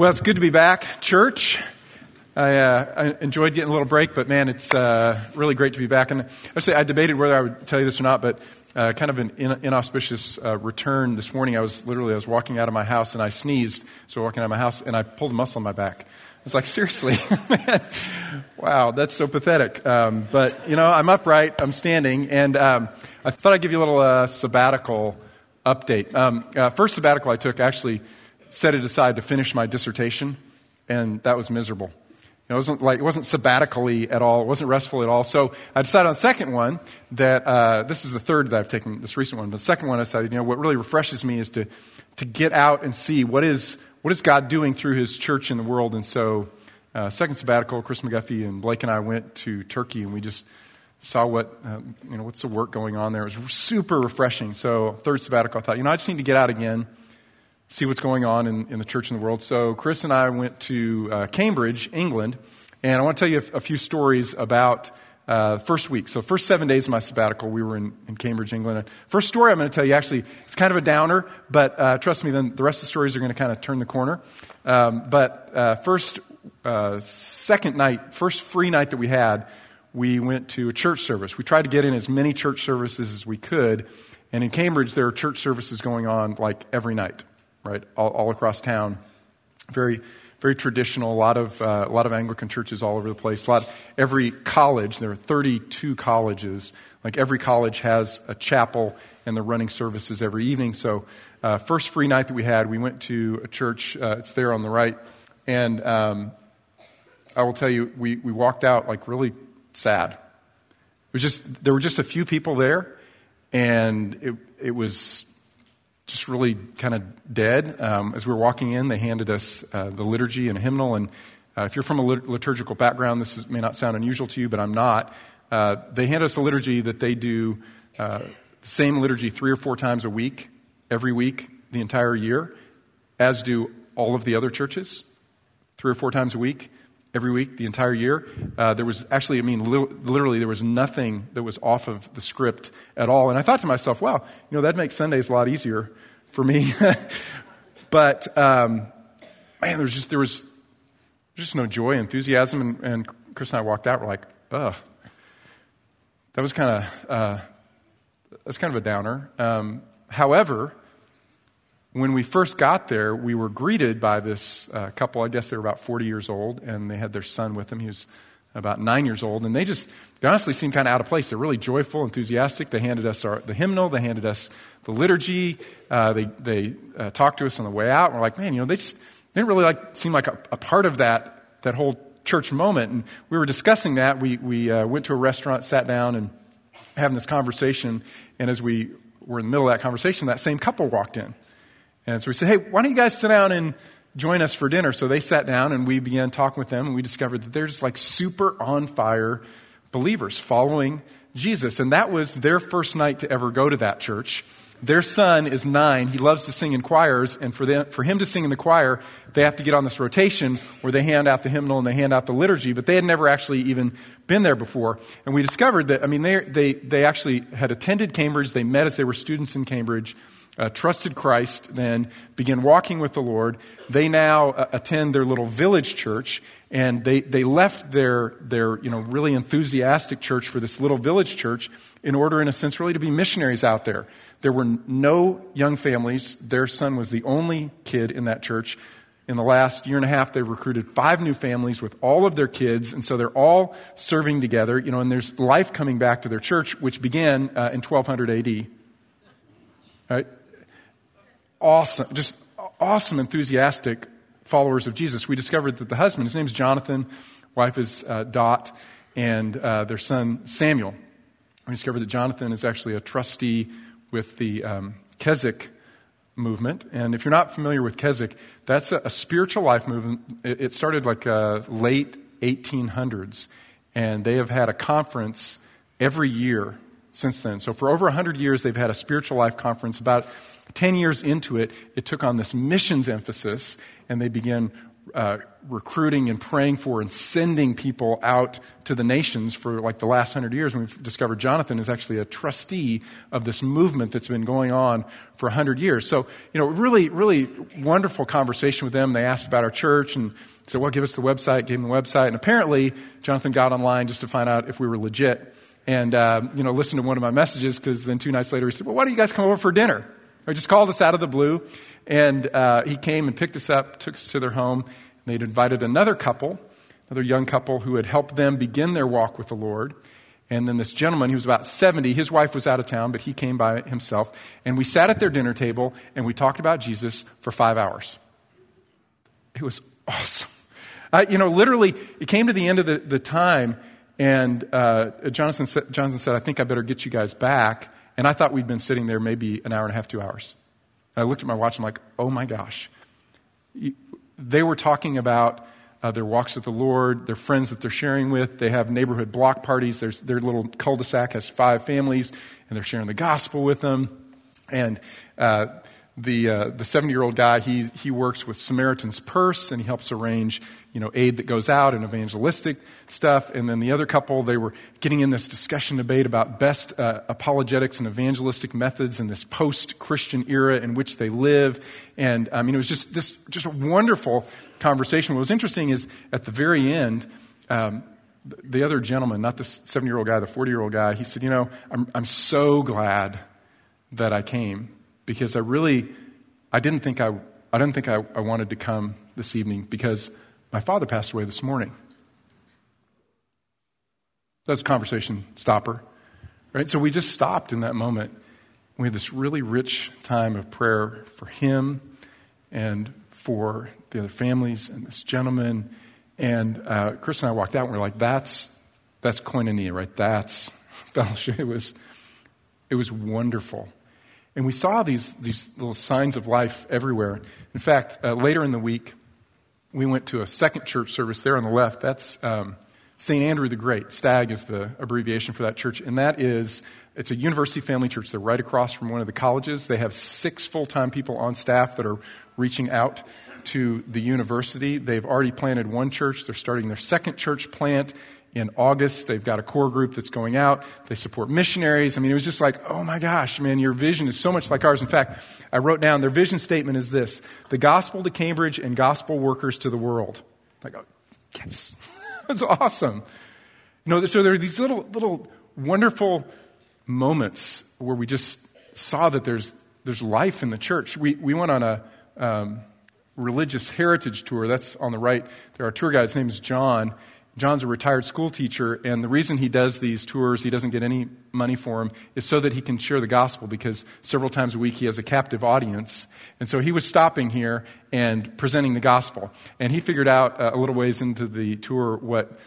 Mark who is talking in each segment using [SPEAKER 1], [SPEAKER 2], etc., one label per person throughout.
[SPEAKER 1] Well, it's good to be back, church. I, uh, I enjoyed getting a little break, but man, it's uh, really great to be back. And say I debated whether I would tell you this or not, but uh, kind of an inauspicious uh, return this morning. I was literally I was walking out of my house and I sneezed. So walking out of my house and I pulled a muscle in my back. I was like, seriously, man, wow, that's so pathetic. Um, but you know, I'm upright, I'm standing, and um, I thought I'd give you a little uh, sabbatical update. Um, uh, first sabbatical I took actually set it aside to finish my dissertation, and that was miserable. It wasn't like it wasn't sabbatically at all. It wasn't restful at all. So I decided on the second one that uh, this is the third that I've taken, this recent one. But the second one I decided, you know, what really refreshes me is to to get out and see what is what is God doing through His church in the world. And so, uh, second sabbatical, Chris McGuffey and Blake and I went to Turkey, and we just saw what uh, you know what's the work going on there. It was super refreshing. So third sabbatical, I thought, you know, I just need to get out again see what's going on in, in the church in the world. So, Chris and I went to uh, Cambridge, England, and I want to tell you a, a few stories about uh, first week. So, first seven days of my sabbatical, we were in, in Cambridge, England. And first story I'm going to tell you, actually, it's kind of a downer, but uh, trust me, then the rest of the stories are going to kind of turn the corner. Um, but uh, first, uh, second night, first free night that we had, we went to a church service. We tried to get in as many church services as we could. And in Cambridge, there are church services going on like every night right, all, all across town. Very, very traditional. A lot of uh, a lot of Anglican churches all over the place. A lot. Every college. There are 32 colleges. Like every college has a chapel, and they're running services every evening. So, uh, first free night that we had, we went to a church. Uh, it's there on the right, and um, I will tell you, we we walked out like really sad. It was just there were just a few people there, and it it was just really kind of dead. Um, as we were walking in, they handed us uh, the liturgy and a hymnal. And uh, if you're from a liturgical background, this is, may not sound unusual to you, but I'm not. Uh, they hand us a liturgy that they do uh, the same liturgy three or four times a week, every week, the entire year, as do all of the other churches, three or four times a week every week the entire year. Uh, there was actually, I mean, li- literally, there was nothing that was off of the script at all. And I thought to myself, wow, you know, that makes Sundays a lot easier for me. but um, man, there was just there was just no joy, enthusiasm, and, and Chris and I walked out. We're like, ugh, that was kind of uh, that's kind of a downer. Um, however, when we first got there, we were greeted by this uh, couple. I guess they were about 40 years old, and they had their son with them. He was about nine years old, and they just they honestly seemed kind of out of place. They're really joyful, enthusiastic. They handed us our, the hymnal, they handed us the liturgy, uh, they they uh, talked to us on the way out. And we're like, man, you know, they just they didn't really like seem like a, a, part of that that whole church moment. And we were discussing that. We we uh, went to a restaurant, sat down, and having this conversation. And as we were in the middle of that conversation, that same couple walked in, and so we said, hey, why don't you guys sit down and join us for dinner. So they sat down and we began talking with them, and we discovered that they're just like super on fire believers following Jesus. And that was their first night to ever go to that church. Their son is nine. He loves to sing in choirs, and for, them, for him to sing in the choir, they have to get on this rotation where they hand out the hymnal and they hand out the liturgy, but they had never actually even been there before. And we discovered that, I mean, they, they, they actually had attended Cambridge. They met as they were students in Cambridge uh, trusted Christ, then began walking with the Lord. They now uh, attend their little village church, and they, they left their, their you know, really enthusiastic church for this little village church in order, in a sense, really to be missionaries out there. There were no young families. Their son was the only kid in that church. In the last year and a half, they've recruited five new families with all of their kids, and so they're all serving together. You know, and there's life coming back to their church, which began uh, in 1200 AD. Right? Awesome, just awesome, enthusiastic followers of Jesus. We discovered that the husband, his name is Jonathan, wife is uh, Dot, and uh, their son Samuel. We discovered that Jonathan is actually a trustee with the um, Keswick movement. And if you're not familiar with Keswick, that's a, a spiritual life movement. It, it started like uh, late 1800s, and they have had a conference every year since then. So for over 100 years, they've had a spiritual life conference. About 10 years into it, it took on this missions emphasis, and they began uh, recruiting and praying for and sending people out to the nations for like the last hundred years. And we've discovered Jonathan is actually a trustee of this movement that's been going on for a hundred years. So, you know, really, really wonderful conversation with them. They asked about our church and said, well, give us the website, gave them the website. And apparently, Jonathan got online just to find out if we were legit. And, uh, you know, listened to one of my messages because then two nights later he said, well, why don't you guys come over for dinner? Or just called us out of the blue. And uh, he came and picked us up, took us to their home. And they'd invited another couple, another young couple who had helped them begin their walk with the Lord. And then this gentleman, he was about 70, his wife was out of town, but he came by himself. And we sat at their dinner table and we talked about Jesus for five hours. It was awesome. Uh, you know, literally, it came to the end of the, the time, and uh, Jonathan, Jonathan said, I think I better get you guys back. And I thought we'd been sitting there maybe an hour and a half, two hours. And I looked at my watch, and I'm like, oh my gosh. They were talking about uh, their walks with the Lord, their friends that they're sharing with. They have neighborhood block parties. There's, their little cul de sac has five families, and they're sharing the gospel with them. And uh, the uh, the 70 year old guy he he works with Samaritan's Purse and he helps arrange you know aid that goes out and evangelistic stuff. And then the other couple they were getting in this discussion debate about best uh, apologetics and evangelistic methods in this post Christian era in which they live. And I mean it was just this just a wonderful conversation. What was interesting is at the very end um, the other gentleman not the 70 year old guy the 40 year old guy he said you know I'm, I'm so glad that I came because I really, I didn't think I, I didn't think I, I wanted to come this evening because my father passed away this morning. That's a conversation stopper, right? So we just stopped in that moment. We had this really rich time of prayer for him and for the other families and this gentleman. And uh, Chris and I walked out and we are like, that's, that's koinonia, right? That's fellowship. It was, it was wonderful. And we saw these, these little signs of life everywhere. In fact, uh, later in the week, we went to a second church service there on the left. That's um, St. Andrew the Great. STAG is the abbreviation for that church. And that is, it's a university family church. They're right across from one of the colleges. They have six full time people on staff that are reaching out to the university. They've already planted one church. They're starting their second church plant in August. They've got a core group that's going out. They support missionaries. I mean, it was just like, oh my gosh, man, your vision is so much like ours. In fact, I wrote down their vision statement is this the gospel to Cambridge and gospel workers to the world. Like, oh, yes, that's awesome. You know, so there are these little, little wonderful moments where we just saw that there's, there's life in the church. We, we went on a um, religious heritage tour. That's on the right. There, our tour guide, his name is John John's a retired school teacher, and the reason he does these tours, he doesn't get any money for them, is so that he can share the gospel because several times a week he has a captive audience. And so he was stopping here and presenting the gospel. And he figured out uh, a little ways into the tour what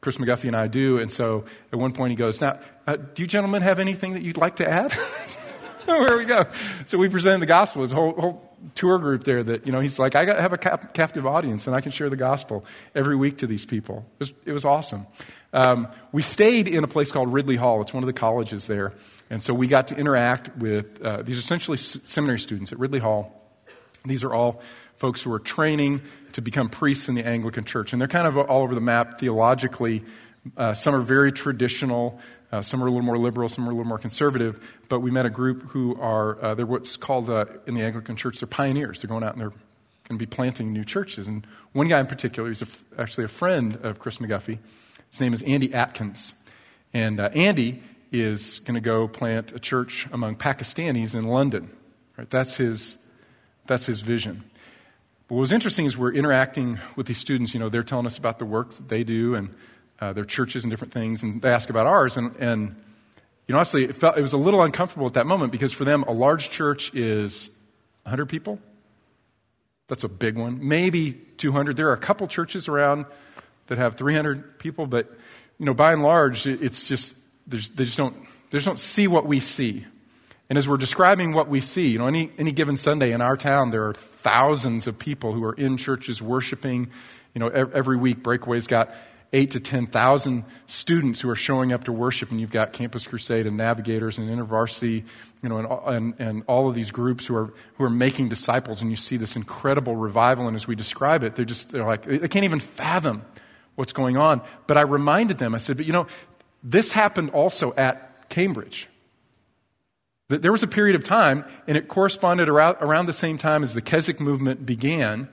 [SPEAKER 1] Chris McGuffey and I do. And so at one point he goes, Now, uh, do you gentlemen have anything that you'd like to add? Where we go. So we presented the gospel. His whole, whole tour group there that, you know, he's like, I got, have a cap- captive audience and I can share the gospel every week to these people. It was, it was awesome. Um, we stayed in a place called Ridley Hall. It's one of the colleges there. And so we got to interact with uh, these essentially seminary students at Ridley Hall. These are all folks who are training to become priests in the Anglican Church. And they're kind of all over the map theologically. Uh, some are very traditional, uh, some are a little more liberal, some are a little more conservative. But we met a group who are, uh, they're what's called uh, in the Anglican Church, they're pioneers. They're going out and they're going to be planting new churches. And one guy in particular, he's a, actually a friend of Chris McGuffey. His name is Andy Atkins. And uh, Andy is going to go plant a church among Pakistanis in London. Right? That's, his, that's his vision. But what was interesting is we're interacting with these students. You know, they're telling us about the work that they do and uh, their churches and different things, and they ask about ours. And, and you know, honestly, it, felt, it was a little uncomfortable at that moment because for them, a large church is 100 people. That's a big one. Maybe 200. There are a couple churches around that have 300 people, but you know, by and large, it's just they just don't they just don't see what we see. And as we're describing what we see, you know, any any given Sunday in our town, there are thousands of people who are in churches worshiping. You know, every week, Breakaway's got eight to 10,000 students who are showing up to worship, and you've got Campus Crusade and Navigators and InterVarsity, you know, and, and, and, all of these groups who are, who are making disciples, and you see this incredible revival, and as we describe it, they're just, they're like, they can't even fathom what's going on. But I reminded them, I said, but you know, this happened also at Cambridge. There was a period of time, and it corresponded around, around the same time as the Keswick movement began,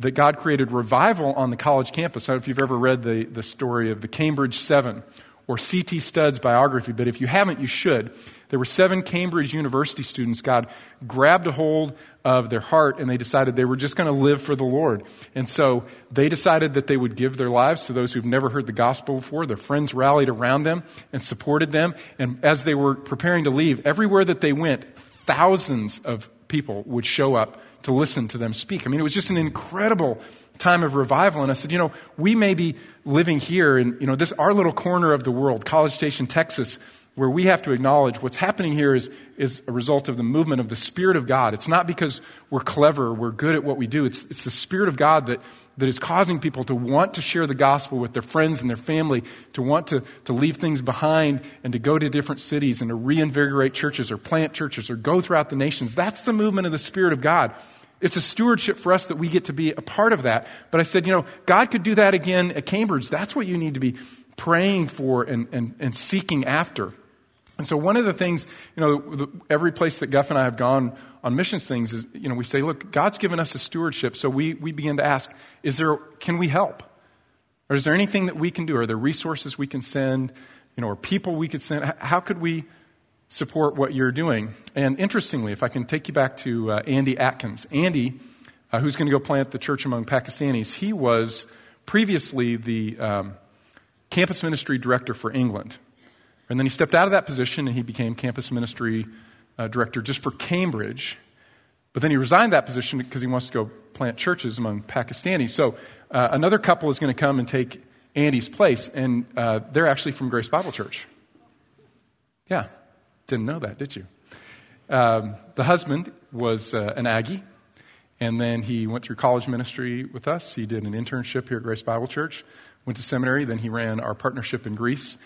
[SPEAKER 1] that God created revival on the college campus. I don't know if you've ever read the, the story of the Cambridge Seven or C.T. Studd's biography, but if you haven't, you should. There were seven Cambridge University students. God grabbed a hold of their heart and they decided they were just going to live for the Lord. And so they decided that they would give their lives to those who've never heard the gospel before. Their friends rallied around them and supported them. And as they were preparing to leave, everywhere that they went, thousands of people would show up to listen to them speak. I mean, it was just an incredible time of revival. And I said, you know, we may be living here in, you know, this, our little corner of the world, College Station, Texas, where we have to acknowledge what's happening here is, is a result of the movement of the Spirit of God. It's not because we're clever, we're good at what we do. It's, it's the Spirit of God that, that is causing people to want to share the gospel with their friends and their family, to want to, to leave things behind and to go to different cities and to reinvigorate churches or plant churches or go throughout the nations. That's the movement of the Spirit of God. It's a stewardship for us that we get to be a part of that. But I said, you know, God could do that again at Cambridge. That's what you need to be praying for and, and, and seeking after. And so, one of the things, you know, every place that Guff and I have gone on missions things is, you know, we say, look, God's given us a stewardship. So we, we begin to ask, is there, can we help? Or is there anything that we can do? Are there resources we can send? You know, or people we could send? How could we support what you're doing? And interestingly, if I can take you back to uh, Andy Atkins, Andy, uh, who's going to go plant the church among Pakistanis, he was previously the um, campus ministry director for England. And then he stepped out of that position and he became campus ministry uh, director just for Cambridge. But then he resigned that position because he wants to go plant churches among Pakistanis. So uh, another couple is going to come and take Andy's place, and uh, they're actually from Grace Bible Church. Yeah, didn't know that, did you? Um, the husband was uh, an Aggie, and then he went through college ministry with us. He did an internship here at Grace Bible Church, went to seminary, then he ran our partnership in Greece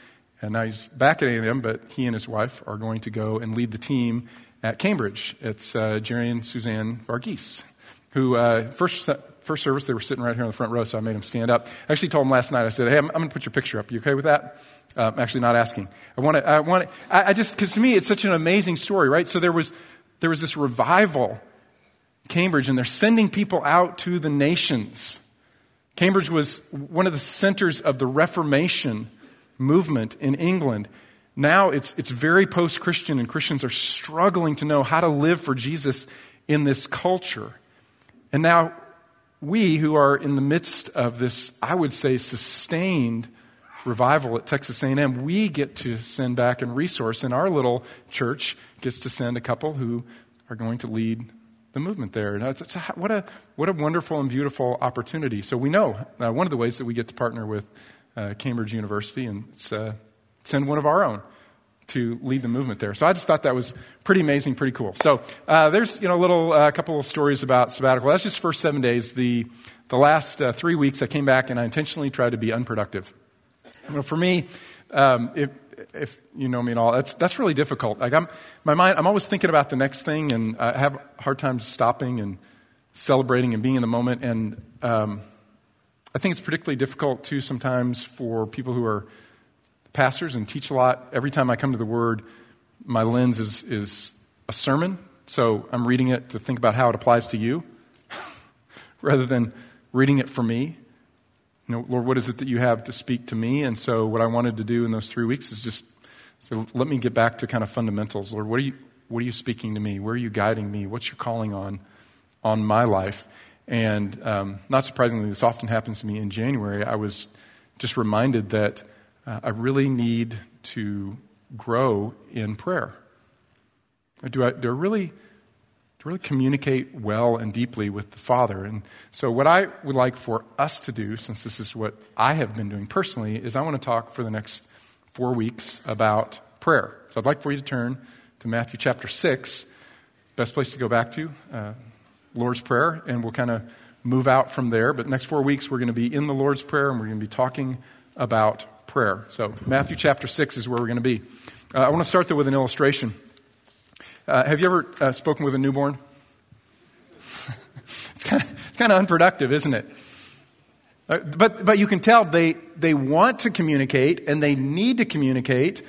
[SPEAKER 1] and now he's back at A&M, but he and his wife are going to go and lead the team at Cambridge. It's uh, Jerry and Suzanne Varghese, who uh, first first service they were sitting right here in the front row, so I made them stand up. I actually told them last night. I said, "Hey, I'm, I'm going to put your picture up. You okay with that?" Uh, I'm actually not asking. I want to. I want. I, I just because to me it's such an amazing story, right? So there was there was this revival, Cambridge, and they're sending people out to the nations. Cambridge was one of the centers of the Reformation movement in England. Now it's, it's very post Christian, and Christians are struggling to know how to live for Jesus in this culture. And now we, who are in the midst of this, I would say, sustained revival at Texas A&M, we get to send back and resource, and our little church gets to send a couple who are going to lead the movement there. what, a, what a wonderful and beautiful opportunity. So we know uh, one of the ways that we get to partner with uh, Cambridge University and uh, send one of our own to lead the movement there. So I just thought that was pretty amazing, pretty cool. So uh, there's you know a little a uh, couple of stories about sabbatical. That's just first seven days. The the last uh, three weeks I came back and I intentionally tried to be unproductive. You know, for me, um, if, if you know me at all, that's that's really difficult. Like I'm my mind, I'm always thinking about the next thing, and I have hard times stopping and celebrating and being in the moment. And um, I think it's particularly difficult, too, sometimes for people who are pastors and teach a lot. Every time I come to the Word, my lens is, is a sermon. So I'm reading it to think about how it applies to you rather than reading it for me. You know, Lord, what is it that you have to speak to me? And so what I wanted to do in those three weeks is just say, let me get back to kind of fundamentals. Lord, what are you, what are you speaking to me? Where are you guiding me? What's your calling on, on my life? And um, not surprisingly, this often happens to me in January. I was just reminded that uh, I really need to grow in prayer. Do I, do I really to really communicate well and deeply with the Father. And so, what I would like for us to do, since this is what I have been doing personally, is I want to talk for the next four weeks about prayer. So, I'd like for you to turn to Matthew chapter 6, best place to go back to. Uh, Lord's Prayer, and we'll kind of move out from there. But next four weeks, we're going to be in the Lord's Prayer and we're going to be talking about prayer. So, Matthew chapter 6 is where we're going to be. Uh, I want to start, though, with an illustration. Uh, have you ever uh, spoken with a newborn? it's kind of unproductive, isn't it? Uh, but, but you can tell they, they want to communicate and they need to communicate,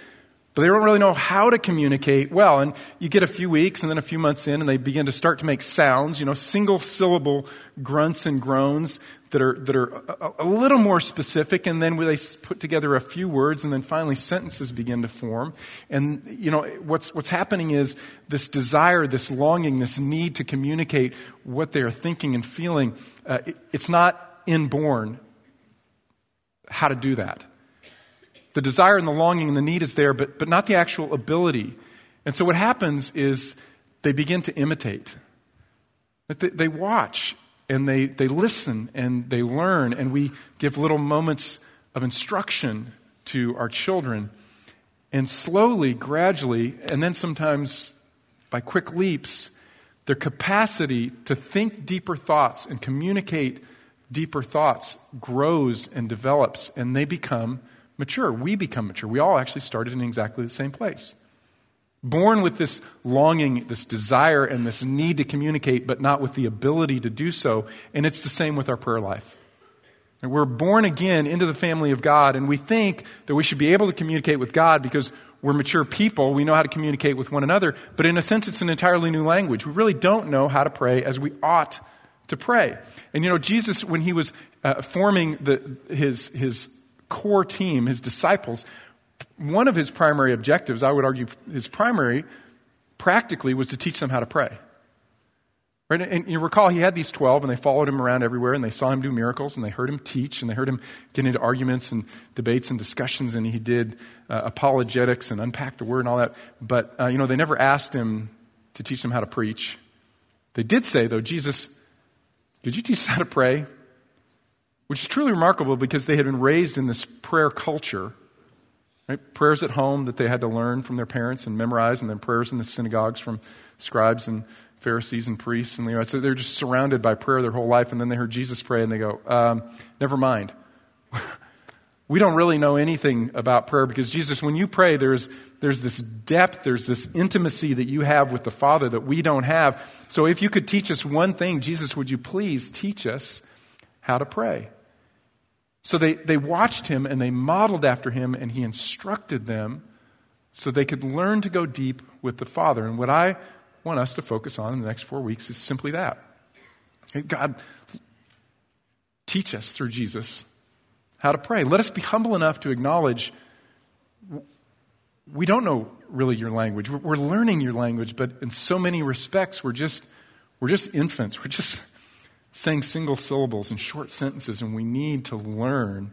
[SPEAKER 1] but they don't really know how to communicate well. And you get a few weeks and then a few months in, and they begin to start to make sounds, you know, single syllable grunts and groans that are, that are a, a little more specific. And then they put together a few words, and then finally sentences begin to form. And, you know, what's, what's happening is this desire, this longing, this need to communicate what they are thinking and feeling, uh, it, it's not inborn how to do that. The desire and the longing and the need is there, but, but not the actual ability. And so what happens is they begin to imitate. They, they watch and they, they listen and they learn, and we give little moments of instruction to our children. And slowly, gradually, and then sometimes by quick leaps, their capacity to think deeper thoughts and communicate deeper thoughts grows and develops, and they become mature. We become mature. We all actually started in exactly the same place. Born with this longing, this desire, and this need to communicate, but not with the ability to do so. And it's the same with our prayer life. And we're born again into the family of God, and we think that we should be able to communicate with God because we're mature people. We know how to communicate with one another. But in a sense, it's an entirely new language. We really don't know how to pray as we ought to pray. And you know, Jesus, when he was uh, forming the, his, his core team, his disciples, one of his primary objectives, I would argue his primary, practically, was to teach them how to pray. Right? And you recall he had these 12 and they followed him around everywhere and they saw him do miracles and they heard him teach and they heard him get into arguments and debates and discussions and he did uh, apologetics and unpack the word and all that. But, uh, you know, they never asked him to teach them how to preach. They did say, though, Jesus, did you teach us how to pray? Which is truly remarkable because they had been raised in this prayer culture. Right? Prayers at home that they had to learn from their parents and memorize, and then prayers in the synagogues from scribes and Pharisees and priests and. So they're just surrounded by prayer their whole life, and then they heard Jesus pray, and they go, um, "Never mind." we don't really know anything about prayer because Jesus, when you pray, there's there's this depth, there's this intimacy that you have with the Father that we don't have. So if you could teach us one thing, Jesus, would you please teach us how to pray? So they, they watched him and they modeled after him, and he instructed them so they could learn to go deep with the Father. And what I want us to focus on in the next four weeks is simply that. God, teach us through Jesus how to pray. Let us be humble enough to acknowledge we don't know really your language. We're learning your language, but in so many respects, we're just, we're just infants. We're just saying single syllables and short sentences, and we need to learn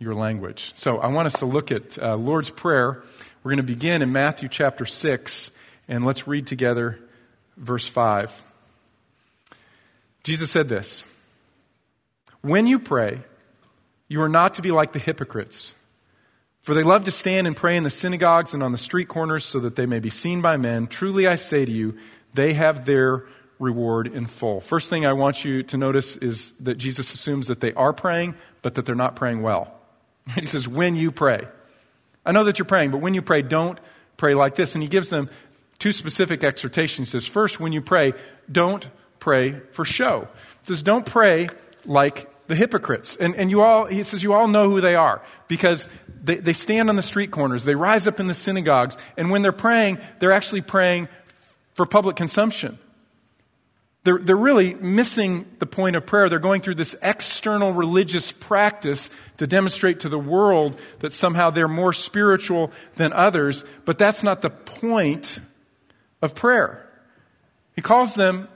[SPEAKER 1] your language. So I want us to look at uh, Lord's Prayer. We're going to begin in Matthew chapter 6, and let's read together verse 5. Jesus said this When you pray, you are not to be like the hypocrites, for they love to stand and pray in the synagogues and on the street corners so that they may be seen by men. Truly I say to you, they have their reward in full. First thing I want you to notice is that Jesus assumes that they are praying, but that they're not praying well. He says, when you pray. I know that you're praying, but when you pray, don't pray like this. And he gives them two specific exhortations. He says, first, when you pray, don't pray for show. He says, don't pray like the hypocrites. And, and you all, he says, you all know who they are because they, they stand on the street corners, they rise up in the synagogues, and when they're praying, they're actually praying for public consumption. They're, they're really missing the point of prayer. They're going through this external religious practice to demonstrate to the world that somehow they're more spiritual than others, but that's not the point of prayer. He calls them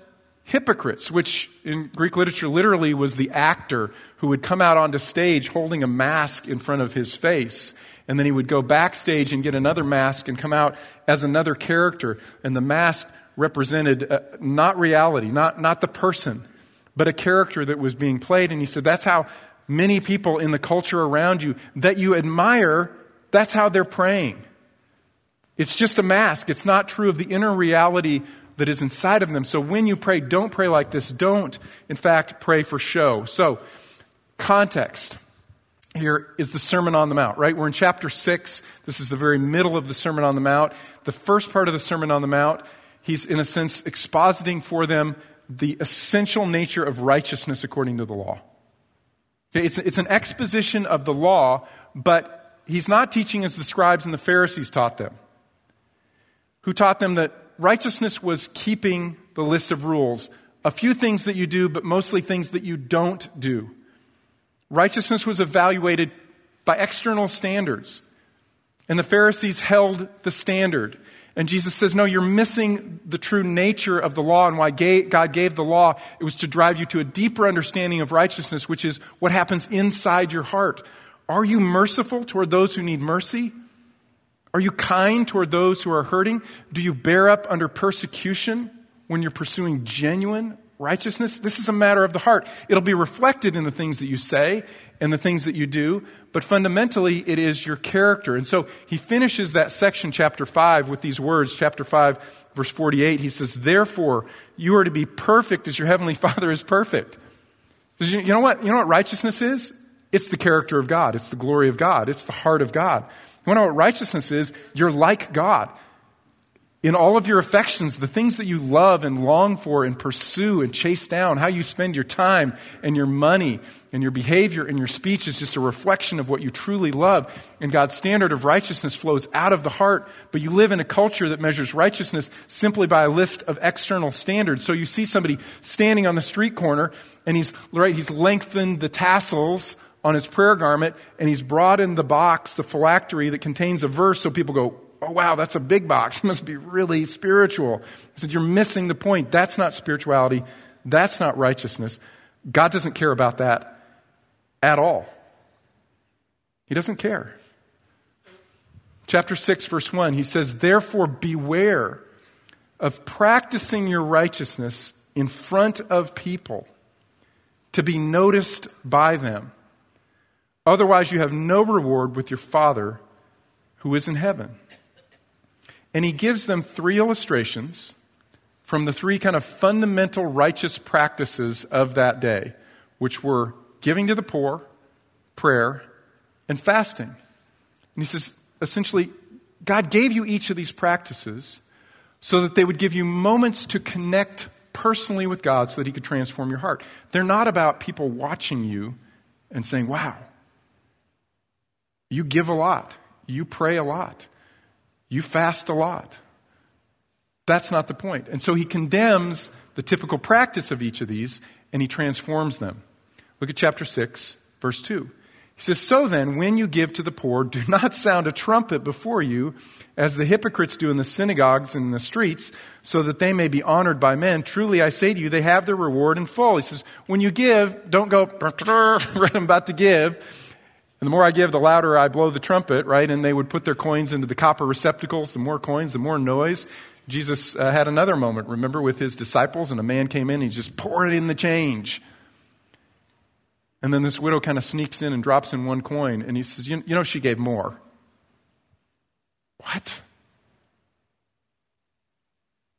[SPEAKER 1] hypocrites, which in Greek literature literally was the actor who would come out onto stage holding a mask in front of his face. And then he would go backstage and get another mask and come out as another character. And the mask represented uh, not reality, not, not the person, but a character that was being played. And he said, that's how many people in the culture around you that you admire, that's how they're praying. It's just a mask. It's not true of the inner reality that is inside of them. So when you pray, don't pray like this. Don't, in fact, pray for show. So, context here is the Sermon on the Mount, right? We're in chapter 6. This is the very middle of the Sermon on the Mount. The first part of the Sermon on the Mount, he's, in a sense, expositing for them the essential nature of righteousness according to the law. It's, it's an exposition of the law, but he's not teaching as the scribes and the Pharisees taught them, who taught them that righteousness was keeping the list of rules. A few things that you do, but mostly things that you don't do. Righteousness was evaluated by external standards. And the Pharisees held the standard. And Jesus says, No, you're missing the true nature of the law and why God gave the law. It was to drive you to a deeper understanding of righteousness, which is what happens inside your heart. Are you merciful toward those who need mercy? Are you kind toward those who are hurting? Do you bear up under persecution when you're pursuing genuine righteousness, this is a matter of the heart. It'll be reflected in the things that you say and the things that you do, but fundamentally it is your character. And so he finishes that section, chapter 5, with these words, chapter 5, verse 48. He says, Therefore, you are to be perfect as your heavenly Father is perfect. You know what? You know what righteousness is? It's the character of God. It's the glory of God. It's the heart of God. You know what righteousness is? You're like God in all of your affections, the things that you love and long for and pursue and chase down, how you spend your time and your money and your behavior and your speech is just a reflection of what you truly love. And God's standard of righteousness flows out of the heart, but you live in a culture that measures righteousness simply by a list of external standards. So you see somebody standing on the street corner and he's, right, he's lengthened the tassels on his prayer garment and he's brought in the box, the phylactery that contains a verse so people go, oh, wow, that's a big box. It must be really spiritual. I said, you're missing the point. That's not spirituality. That's not righteousness. God doesn't care about that at all. He doesn't care. Chapter 6, verse 1, he says, Therefore, beware of practicing your righteousness in front of people to be noticed by them. Otherwise, you have no reward with your Father who is in heaven. And he gives them three illustrations from the three kind of fundamental righteous practices of that day, which were giving to the poor, prayer, and fasting. And he says, essentially, God gave you each of these practices so that they would give you moments to connect personally with God so that He could transform your heart. They're not about people watching you and saying, wow, you give a lot, you pray a lot. You fast a lot. That's not the point. And so he condemns the typical practice of each of these and he transforms them. Look at chapter 6, verse 2. He says, So then, when you give to the poor, do not sound a trumpet before you, as the hypocrites do in the synagogues and in the streets, so that they may be honored by men. Truly, I say to you, they have their reward in full. He says, When you give, don't go, right, I'm about to give. And the more I give, the louder I blow the trumpet, right? And they would put their coins into the copper receptacles. The more coins, the more noise. Jesus uh, had another moment, remember, with his disciples, and a man came in, he's just pouring in the change. And then this widow kind of sneaks in and drops in one coin, and he says, You, you know, she gave more. What?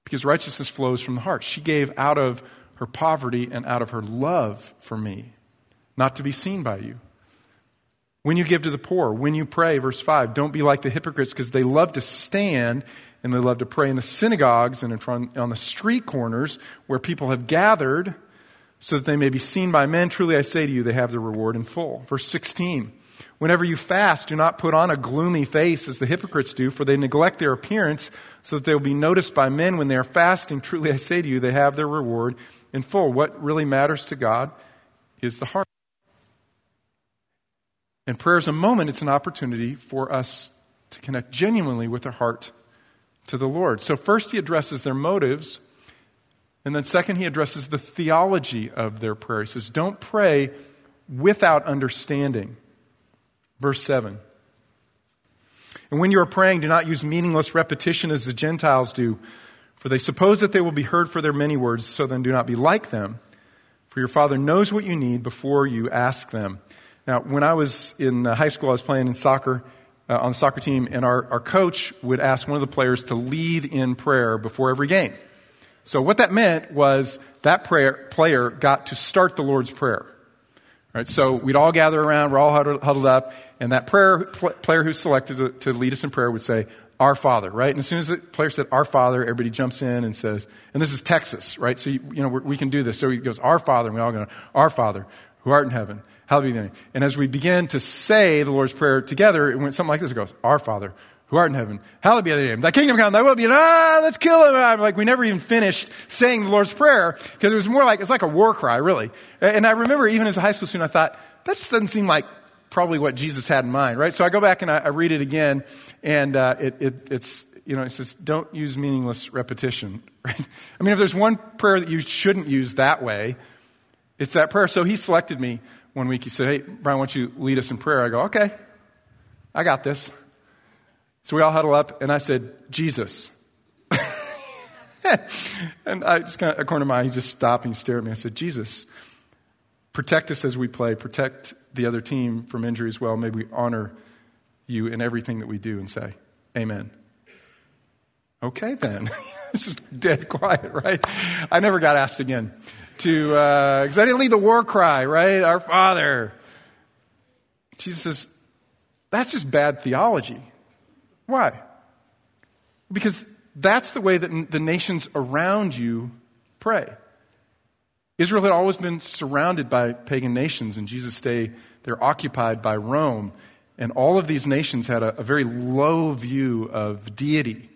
[SPEAKER 1] Because righteousness flows from the heart. She gave out of her poverty and out of her love for me, not to be seen by you. When you give to the poor, when you pray, verse 5, don't be like the hypocrites because they love to stand and they love to pray in the synagogues and in front, on the street corners where people have gathered so that they may be seen by men. Truly I say to you, they have their reward in full. Verse 16, whenever you fast, do not put on a gloomy face as the hypocrites do, for they neglect their appearance so that they will be noticed by men when they are fasting. Truly I say to you, they have their reward in full. What really matters to God is the heart. And prayer is a moment, it's an opportunity for us to connect genuinely with our heart to the Lord. So, first, he addresses their motives. And then, second, he addresses the theology of their prayer. He says, Don't pray without understanding. Verse 7. And when you are praying, do not use meaningless repetition as the Gentiles do, for they suppose that they will be heard for their many words, so then do not be like them. For your Father knows what you need before you ask them. Now, when I was in uh, high school, I was playing in soccer uh, on the soccer team, and our, our coach would ask one of the players to lead in prayer before every game. So what that meant was that prayer, player got to start the Lord's Prayer. Right, so we'd all gather around, we're all huddled up, and that prayer pl- player who's selected to, to, lead us in prayer would say, Our Father, right? And as soon as the player said, Our Father, everybody jumps in and says, and this is Texas, right? So, you, you know, we can do this. So he goes, Our Father, and we all go, Our Father, who art in heaven, hallowed be thy name. And as we begin to say the Lord's Prayer together, it went something like this. It goes, Our Father, who art in heaven, hallowed be thy name. Thy kingdom come, thy will be, ah, let's kill him. I'm like, we never even finished saying the Lord's Prayer because it was more like, it's like a war cry, really. And I remember even as a high school student, I thought, that just doesn't seem like probably what Jesus had in mind, right? So I go back and I, I read it again, and uh, it, it, it's, you know, it says, don't use meaningless repetition, right? I mean, if there's one prayer that you shouldn't use that way, it's that prayer. So he selected me one week. He said, hey, Brian, why don't you lead us in prayer? I go, okay, I got this. So we all huddle up, and I said, Jesus. and I just kind of, a corner of my eye, he just stopped and he stared at me. I said, Jesus, protect us as we play, protect the other team from injury as well. May we honor you in everything that we do and say, Amen. Okay, then. just dead quiet, right? I never got asked again to, because uh, I didn't lead the war cry, right? Our Father. Jesus says, that's just bad theology. Why? Because that's the way that the nations around you pray. Israel had always been surrounded by pagan nations. In Jesus' day, they're occupied by Rome. And all of these nations had a, a very low view of deity.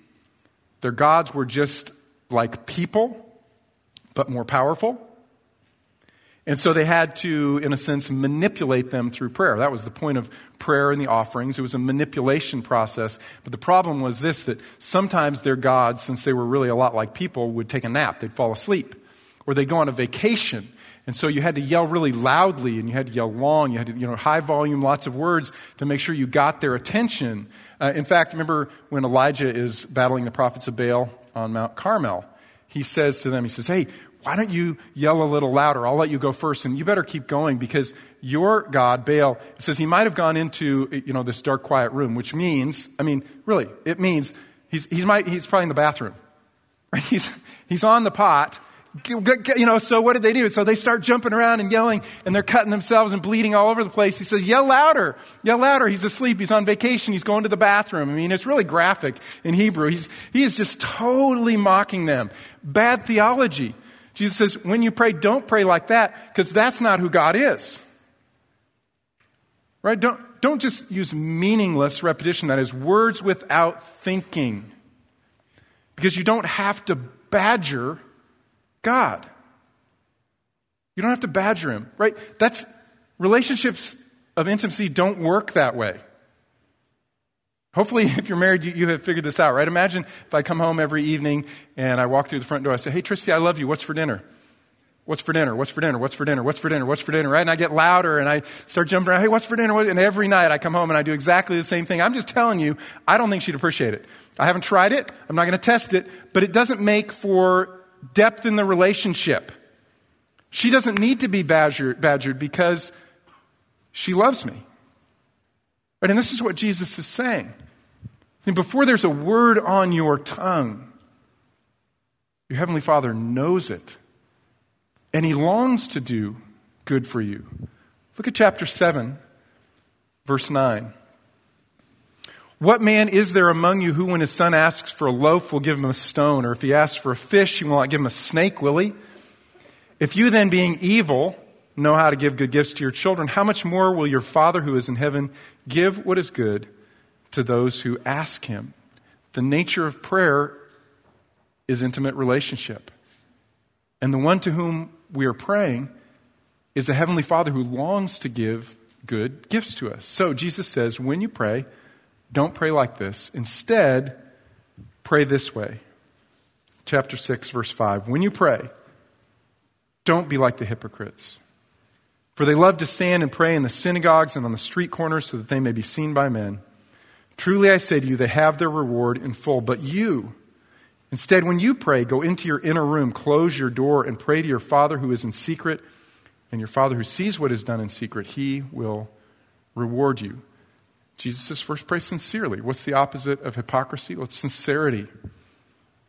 [SPEAKER 1] Their gods were just like people, but more powerful. And so they had to, in a sense, manipulate them through prayer. That was the point of prayer and the offerings. It was a manipulation process. But the problem was this that sometimes their gods, since they were really a lot like people, would take a nap, they'd fall asleep, or they'd go on a vacation. And so you had to yell really loudly and you had to yell long. You had to, you know, high volume, lots of words to make sure you got their attention. Uh, in fact, remember when Elijah is battling the prophets of Baal on Mount Carmel? He says to them, he says, Hey, why don't you yell a little louder? I'll let you go first, and you better keep going because your God, Baal, says he might have gone into you know this dark, quiet room, which means, I mean, really, it means he's he's, might, he's probably in the bathroom, right? He's he's on the pot. You know, so what did they do? So they start jumping around and yelling, and they're cutting themselves and bleeding all over the place. He says, Yell louder, yell louder. He's asleep, he's on vacation, he's going to the bathroom. I mean, it's really graphic in Hebrew. He's, he is just totally mocking them. Bad theology. Jesus says, when you pray, don't pray like that because that's not who God is. Right? Don't, don't just use meaningless repetition, that is, words without thinking. Because you don't have to badger God. You don't have to badger Him, right? That's relationships of intimacy don't work that way. Hopefully, if you're married, you, you, have figured this out, right? Imagine if I come home every evening and I walk through the front door, I say, Hey, Tristy, I love you. What's for dinner? What's for dinner? What's for dinner? What's for dinner? What's for dinner? What's for dinner? Right? And I get louder and I start jumping around. Hey, what's for dinner? And every night I come home and I do exactly the same thing. I'm just telling you, I don't think she'd appreciate it. I haven't tried it. I'm not going to test it, but it doesn't make for depth in the relationship. She doesn't need to be badgered, badgered because she loves me. Right? And this is what Jesus is saying. And before there's a word on your tongue, your Heavenly Father knows it. And He longs to do good for you. Look at chapter 7, verse 9. What man is there among you who, when his son asks for a loaf, will give him a stone? Or if he asks for a fish, he will not give him a snake, will he? If you then, being evil, know how to give good gifts to your children, how much more will your Father who is in heaven give what is good to those who ask Him. The nature of prayer is intimate relationship. And the one to whom we are praying is a Heavenly Father who longs to give good gifts to us. So Jesus says, when you pray, don't pray like this. Instead, pray this way. Chapter 6, verse 5. When you pray, don't be like the hypocrites. For they love to stand and pray in the synagogues and on the street corners so that they may be seen by men. Truly I say to you, they have their reward in full. But you, instead, when you pray, go into your inner room, close your door, and pray to your Father who is in secret. And your Father who sees what is done in secret, he will reward you. Jesus says, first pray sincerely. What's the opposite of hypocrisy? Well, it's sincerity.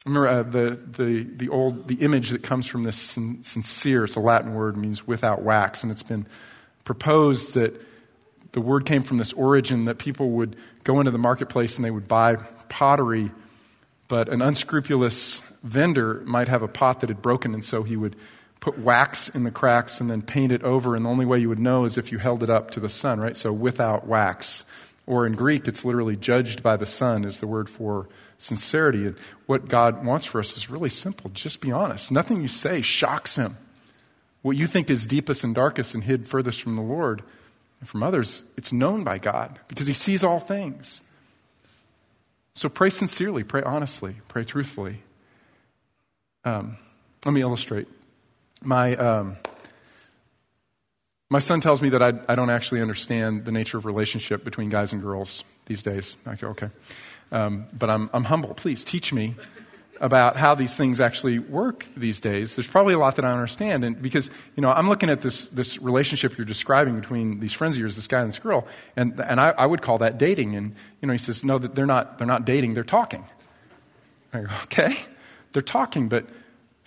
[SPEAKER 1] Remember uh, the, the, the old the image that comes from this sin, sincere, it's a Latin word, means without wax, and it's been proposed that the word came from this origin that people would go into the marketplace and they would buy pottery, but an unscrupulous vendor might have a pot that had broken, and so he would put wax in the cracks and then paint it over, and the only way you would know is if you held it up to the sun, right? So without wax. Or in Greek, it's literally judged by the sun, is the word for sincerity. And what God wants for us is really simple. Just be honest. Nothing you say shocks him. What you think is deepest and darkest and hid furthest from the Lord and from others, it's known by God because he sees all things. So pray sincerely, pray honestly, pray truthfully. Um, let me illustrate. My, um, my son tells me that I, I don't actually understand the nature of relationship between guys and girls these days. I go, okay. Um, but I'm, I'm humble. Please teach me about how these things actually work these days. There's probably a lot that I understand. And because, you know, I'm looking at this, this relationship you're describing between these friends of yours, this guy and this girl, and, and I, I would call that dating. And, you know, he says, no, they're not, they're not dating, they're talking. I go, okay, they're talking, but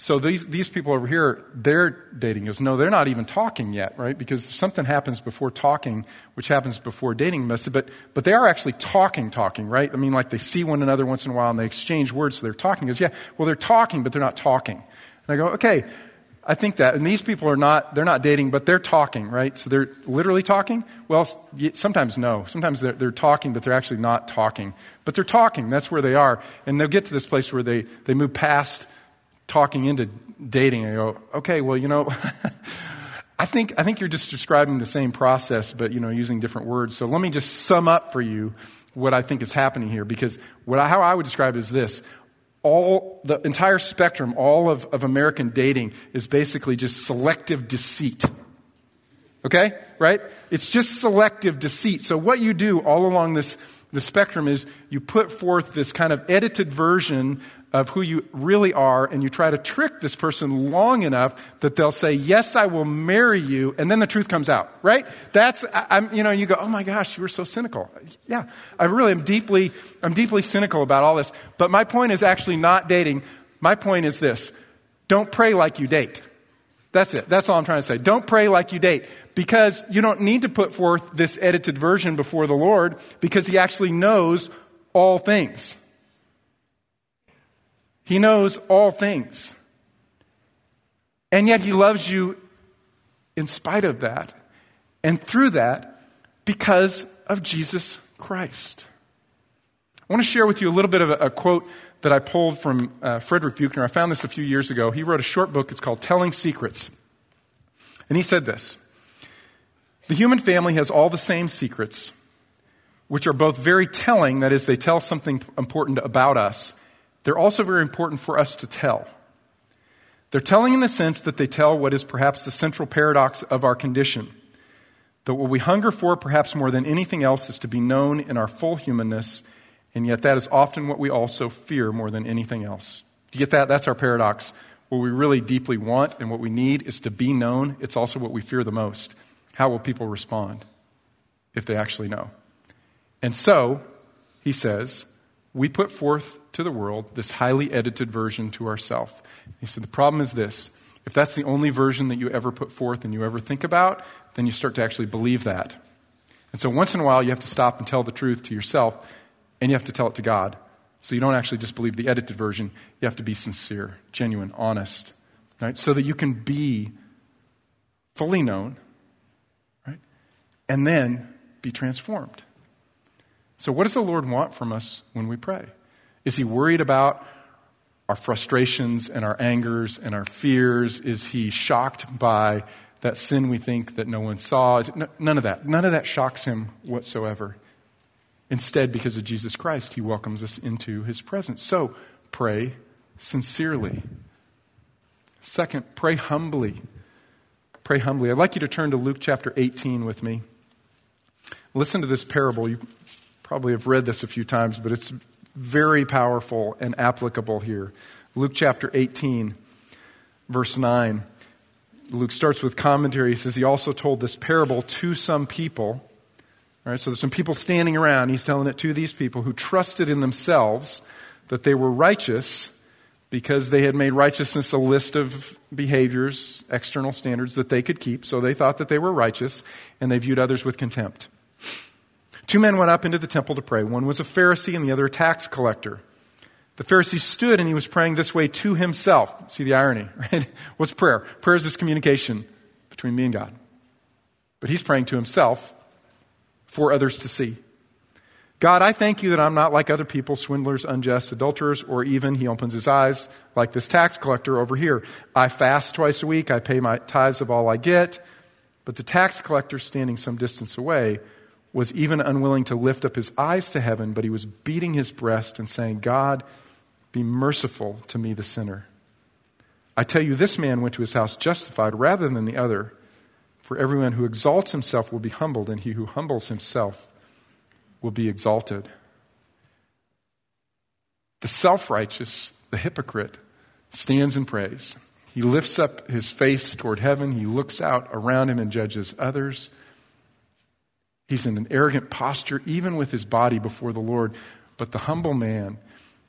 [SPEAKER 1] so these, these people over here, they're dating us. No, they're not even talking yet, right? Because something happens before talking, which happens before dating. But, but they are actually talking, talking, right? I mean, like they see one another once in a while and they exchange words, so they're talking. Because, yeah, well, they're talking, but they're not talking. And I go, okay, I think that. And these people are not, they're not dating, but they're talking, right? So they're literally talking? Well, sometimes no. Sometimes they're, they're talking, but they're actually not talking. But they're talking. That's where they are. And they'll get to this place where they, they move past talking into dating, I go, okay, well, you know, I think, I think you're just describing the same process, but, you know, using different words. So let me just sum up for you what I think is happening here, because what I, how I would describe it is this. All, the entire spectrum, all of, of American dating is basically just selective deceit. Okay? Right? It's just selective deceit. So what you do all along this, the spectrum is you put forth this kind of edited version of who you really are and you try to trick this person long enough that they'll say, Yes, I will marry you, and then the truth comes out, right? That's, I'm, you know, you go, Oh my gosh, you were so cynical. Yeah, I really am deeply, I'm deeply cynical about all this. But my point is actually not dating. My point is this don't pray like you date. That's it. That's all I'm trying to say. Don't pray like you date because you don't need to put forth this edited version before the Lord because He actually knows all things. He knows all things. And yet He loves you in spite of that and through that because of Jesus Christ. I want to share with you a little bit of a, a quote that I pulled from uh, Frederick Buechner. I found this a few years ago. He wrote a short book, it's called Telling Secrets. And he said this The human family has all the same secrets, which are both very telling, that is, they tell something important about us, they're also very important for us to tell. They're telling in the sense that they tell what is perhaps the central paradox of our condition. That what we hunger for, perhaps more than anything else, is to be known in our full humanness, and yet that is often what we also fear more than anything else. Do you get that? That's our paradox. What we really deeply want and what we need is to be known. It's also what we fear the most. How will people respond if they actually know? And so, he says, we put forth to the world this highly edited version to ourself. He said, The problem is this if that's the only version that you ever put forth and you ever think about, then you start to actually believe that. And so once in a while, you have to stop and tell the truth to yourself, and you have to tell it to God. So you don't actually just believe the edited version, you have to be sincere, genuine, honest, right? So that you can be fully known, right? And then be transformed. So, what does the Lord want from us when we pray? Is he worried about our frustrations and our angers and our fears? Is he shocked by that sin we think that no one saw? None of that. None of that shocks him whatsoever. Instead, because of Jesus Christ, he welcomes us into his presence. So, pray sincerely. Second, pray humbly. Pray humbly. I'd like you to turn to Luke chapter 18 with me. Listen to this parable. You probably have read this a few times, but it's very powerful and applicable here. Luke chapter 18, verse 9. Luke starts with commentary. He says he also told this parable to some people. All right, so there's some people standing around. He's telling it to these people who trusted in themselves that they were righteous because they had made righteousness a list of behaviors, external standards that they could keep. So they thought that they were righteous and they viewed others with contempt. Two men went up into the temple to pray. One was a Pharisee and the other a tax collector. The Pharisee stood and he was praying this way to himself. See the irony, right? What's prayer? Prayer is this communication between me and God. But he's praying to himself for others to see. God, I thank you that I'm not like other people, swindlers, unjust, adulterers, or even, he opens his eyes, like this tax collector over here. I fast twice a week, I pay my tithes of all I get. But the tax collector, standing some distance away, was even unwilling to lift up his eyes to heaven, but he was beating his breast and saying, God, be merciful to me, the sinner. I tell you, this man went to his house justified rather than the other. For everyone who exalts himself will be humbled, and he who humbles himself will be exalted. The self righteous, the hypocrite, stands and prays. He lifts up his face toward heaven. He looks out around him and judges others. He's in an arrogant posture, even with his body before the Lord. But the humble man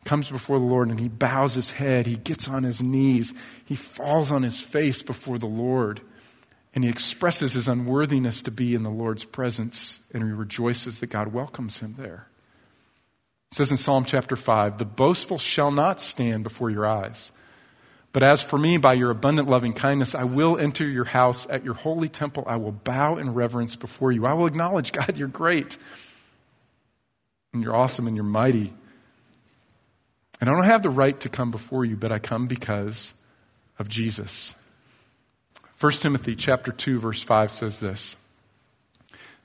[SPEAKER 1] comes before the Lord and he bows his head. He gets on his knees. He falls on his face before the Lord. And he expresses his unworthiness to be in the Lord's presence, and he rejoices that God welcomes him there. It says in Psalm chapter 5 The boastful shall not stand before your eyes. But as for me, by your abundant loving kindness, I will enter your house at your holy temple. I will bow in reverence before you. I will acknowledge, God, you're great. And you're awesome and you're mighty. And I don't have the right to come before you, but I come because of Jesus. 1 Timothy chapter 2 verse 5 says this.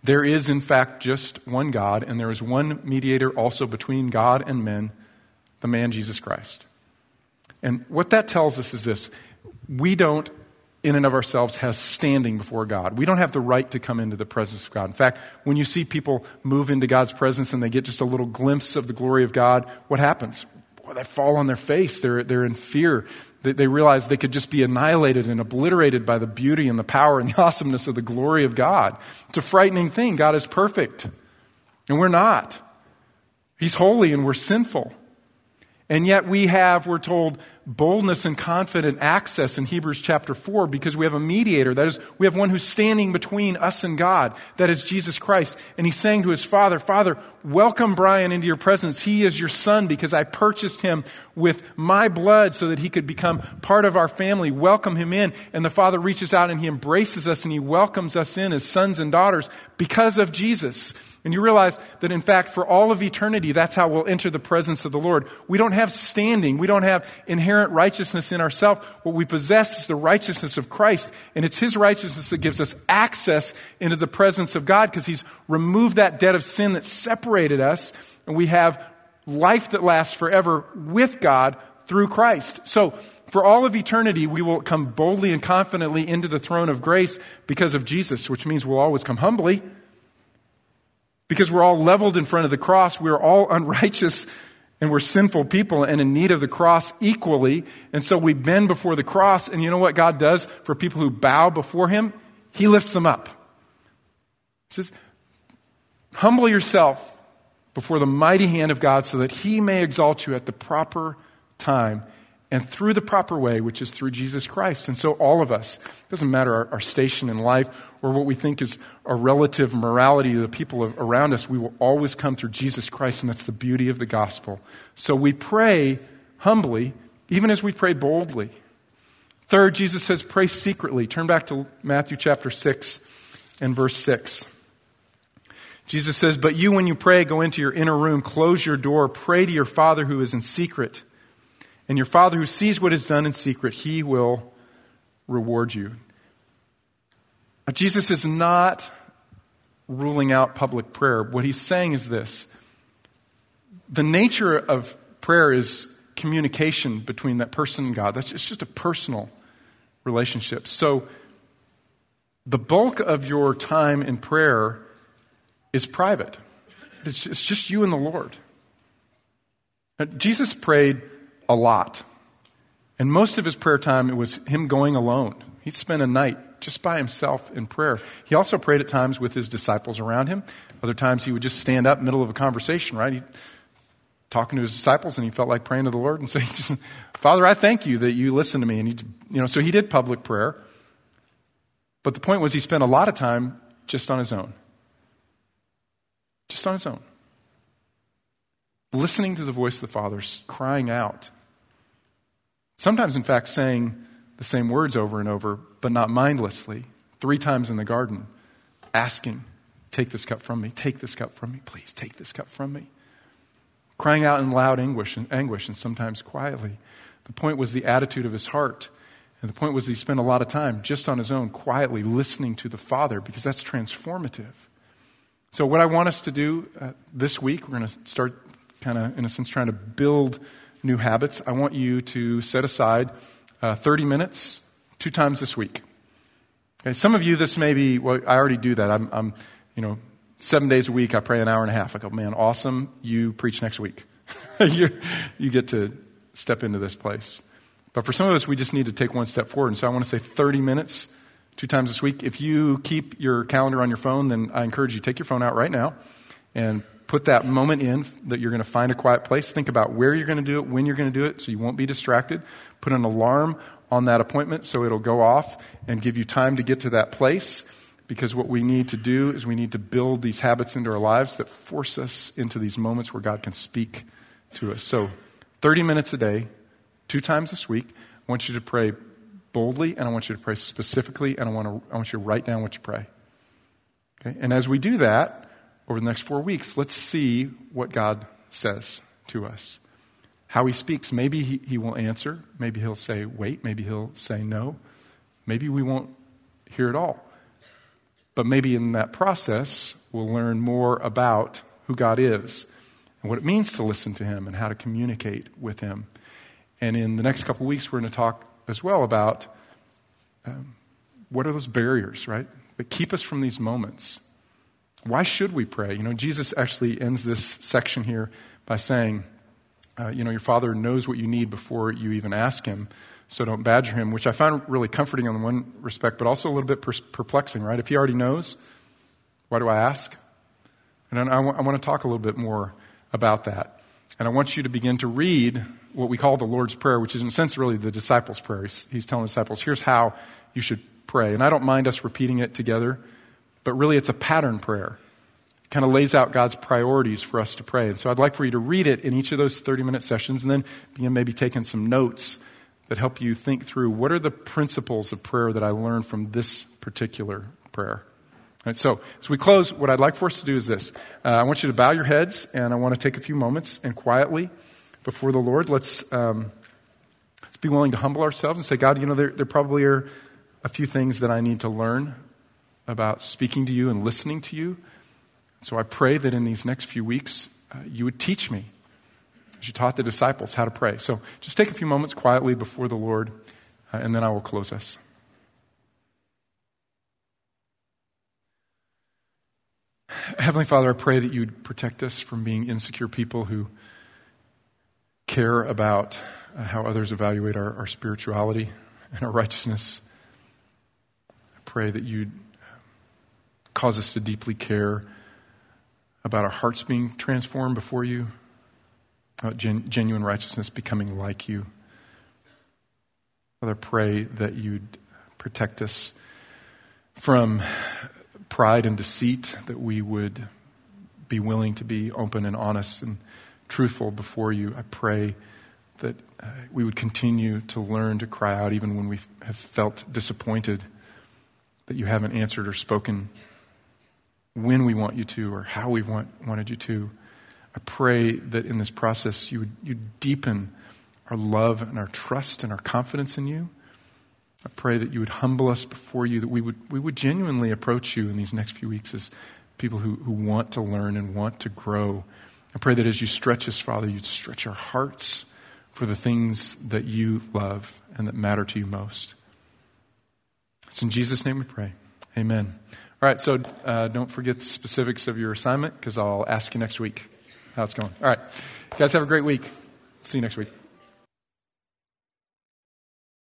[SPEAKER 1] There is in fact just one God and there is one mediator also between God and men, the man Jesus Christ. And what that tells us is this. We don't in and of ourselves have standing before God. We don't have the right to come into the presence of God. In fact, when you see people move into God's presence and they get just a little glimpse of the glory of God, what happens? Well, they fall on their face. They're, they're in fear. They, they realize they could just be annihilated and obliterated by the beauty and the power and the awesomeness of the glory of God. It's a frightening thing. God is perfect, and we're not. He's holy, and we're sinful. And yet we have, we're told, boldness and confident access in Hebrews chapter 4 because we have a mediator. That is, we have one who's standing between us and God. That is Jesus Christ. And he's saying to his father, Father, welcome Brian into your presence. He is your son because I purchased him with my blood so that he could become part of our family. Welcome him in. And the father reaches out and he embraces us and he welcomes us in as sons and daughters because of Jesus. And you realize that, in fact, for all of eternity, that's how we'll enter the presence of the Lord. We don't have standing, we don't have inherent righteousness in ourselves. What we possess is the righteousness of Christ, and it's His righteousness that gives us access into the presence of God because He's removed that debt of sin that separated us, and we have life that lasts forever with God through Christ. So, for all of eternity, we will come boldly and confidently into the throne of grace because of Jesus, which means we'll always come humbly because we're all leveled in front of the cross. We're all unrighteous and we're sinful people and in need of the cross equally. And so we bend before the cross. And you know what God does for people who bow before Him? He lifts them up. He says, Humble yourself before the mighty hand of God so that He may exalt you at the proper time and through the proper way, which is through Jesus Christ. And so, all of us, it doesn't matter our, our, station in life or what we think is our relative morality to the people around us, we will always come through Jesus Christ, and that's the beauty of the gospel. So, we pray humbly, even as we pray boldly. Third, Jesus says, pray secretly. Turn back to Matthew chapter 6 and verse 6. Jesus says, But you, when you pray, go into your inner room, close your door, pray to your Father who is in secret and your Father who sees what is done in secret, he will reward you. Now, Jesus is not ruling out public prayer. What he's saying is this the nature of prayer is communication between that person and God. That's, it's just a personal relationship. So, the bulk of your time in prayer is private, it's, it's just you and the Lord. Now, Jesus prayed a lot. And most of his prayer time, it was him going alone. He spent a night just by himself in prayer. He also prayed at times with his disciples around him. Other times he would just stand up in the middle of a conversation, right? He'd talking to his disciples and he felt like praying to the Lord and saying, Father, I thank you that you listen to me. And he, you know, so he did public prayer. But the point was he spent a lot of time just on his own. Just on his own. Listening to the voice of the Father, crying out. Sometimes, in fact, saying the same words over and over, but not mindlessly. Three times in the garden, asking, Take this cup from me, take this cup from me, please take this cup from me crying out in loud anguish and anguish and sometimes quietly. The point was the attitude of his heart. And the point was he spent a lot of time just on his own, quietly listening to the Father, because that's transformative. So, what I want us to do uh, this week, we're going to start kind of, in a sense, trying to build new habits. I want you to set aside uh, 30 minutes two times this week. Okay, some of you, this may be, well, I already do that. I'm, I'm you know, seven days a week, I pray an hour and a half. I go, man, awesome. You preach next week. you, you get to step into this place. But for some of us, we just need to take one step forward. And so I want to say 30 minutes, two times this week. If you keep your calendar on your phone, then I encourage you take your phone out right now and put that moment in that you're going to find a quiet place. Think about where you're going to do it, when you're going to do it, so you won't be distracted. Put an alarm on that appointment so it'll go off and give you time to get to that place because what we need to do is we need to build these habits into our lives that force us into these moments where God can speak to us. So, 30 minutes a day, two times this week, I want you to pray boldly and I want you to pray specifically and I want, to, I want you to write down what you pray. Okay? And as we do that over the next four weeks, let's see what God says to us. How he speaks. Maybe he, he will answer. Maybe he'll say, wait. Maybe he'll say no. Maybe we won't hear it all. But maybe in that process, we'll learn more about who God is and what it means to listen to Him and how to communicate with Him. And in the next couple weeks, we're going to talk as well about um, what are those barriers, right, that keep us from these moments. Why should we pray? You know, Jesus actually ends this section here by saying, uh, you know, your Father knows what you need before you even ask Him so don't badger him, which I find really comforting on one respect, but also a little bit perplexing, right? If he already knows, why do I ask? And I, w- I want to talk a little bit more about that. And I want you to begin to read what we call the Lord's Prayer, which is in a sense really the disciples' prayer. He's, he's telling the disciples, here's how you should pray. And I don't mind us repeating it together, but really it's a pattern prayer. It kind of lays out God's priorities for us to pray. And so I'd like for you to read it in each of those 30 minute sessions and then begin maybe taking some notes that help you think through what are the principles of prayer that I learned from this particular prayer. Right, so, as we close, what I'd like for us to do is this. Uh, I want you to bow your heads, and I want to take a few moments and quietly before the Lord, let's, um, let's be willing to humble ourselves and say, God, you know, there, there probably are a few things that I need to learn about speaking to you and listening to you. So I pray that in these next few weeks, uh, you would teach me as you taught the disciples how to pray. So just take a few moments quietly before the Lord, uh, and then I will close us. Heavenly Father, I pray that you'd protect us from being insecure people who care about uh, how others evaluate our, our spirituality and our righteousness. I pray that you'd cause us to deeply care about our hearts being transformed before you uh, gen- genuine righteousness, becoming like you. Father, pray that you'd protect us from pride and deceit, that we would be willing to be open and honest and truthful before you. I pray that uh, we would continue to learn to cry out even when we have felt disappointed that you haven't answered or spoken when we want you to or how we want, wanted you to. I pray that in this process you would you deepen our love and our trust and our confidence in you. I pray that you would humble us before you, that we would, we would genuinely approach you in these next few weeks as people who, who want to learn and want to grow. I pray that as you stretch us, Father, you'd stretch our hearts for the things that you love and that matter to you most. It's in Jesus' name we pray. Amen. All right, so uh, don't forget the specifics of your assignment because I'll ask you next week how it's going. All right. Guys have a great week. See you next week.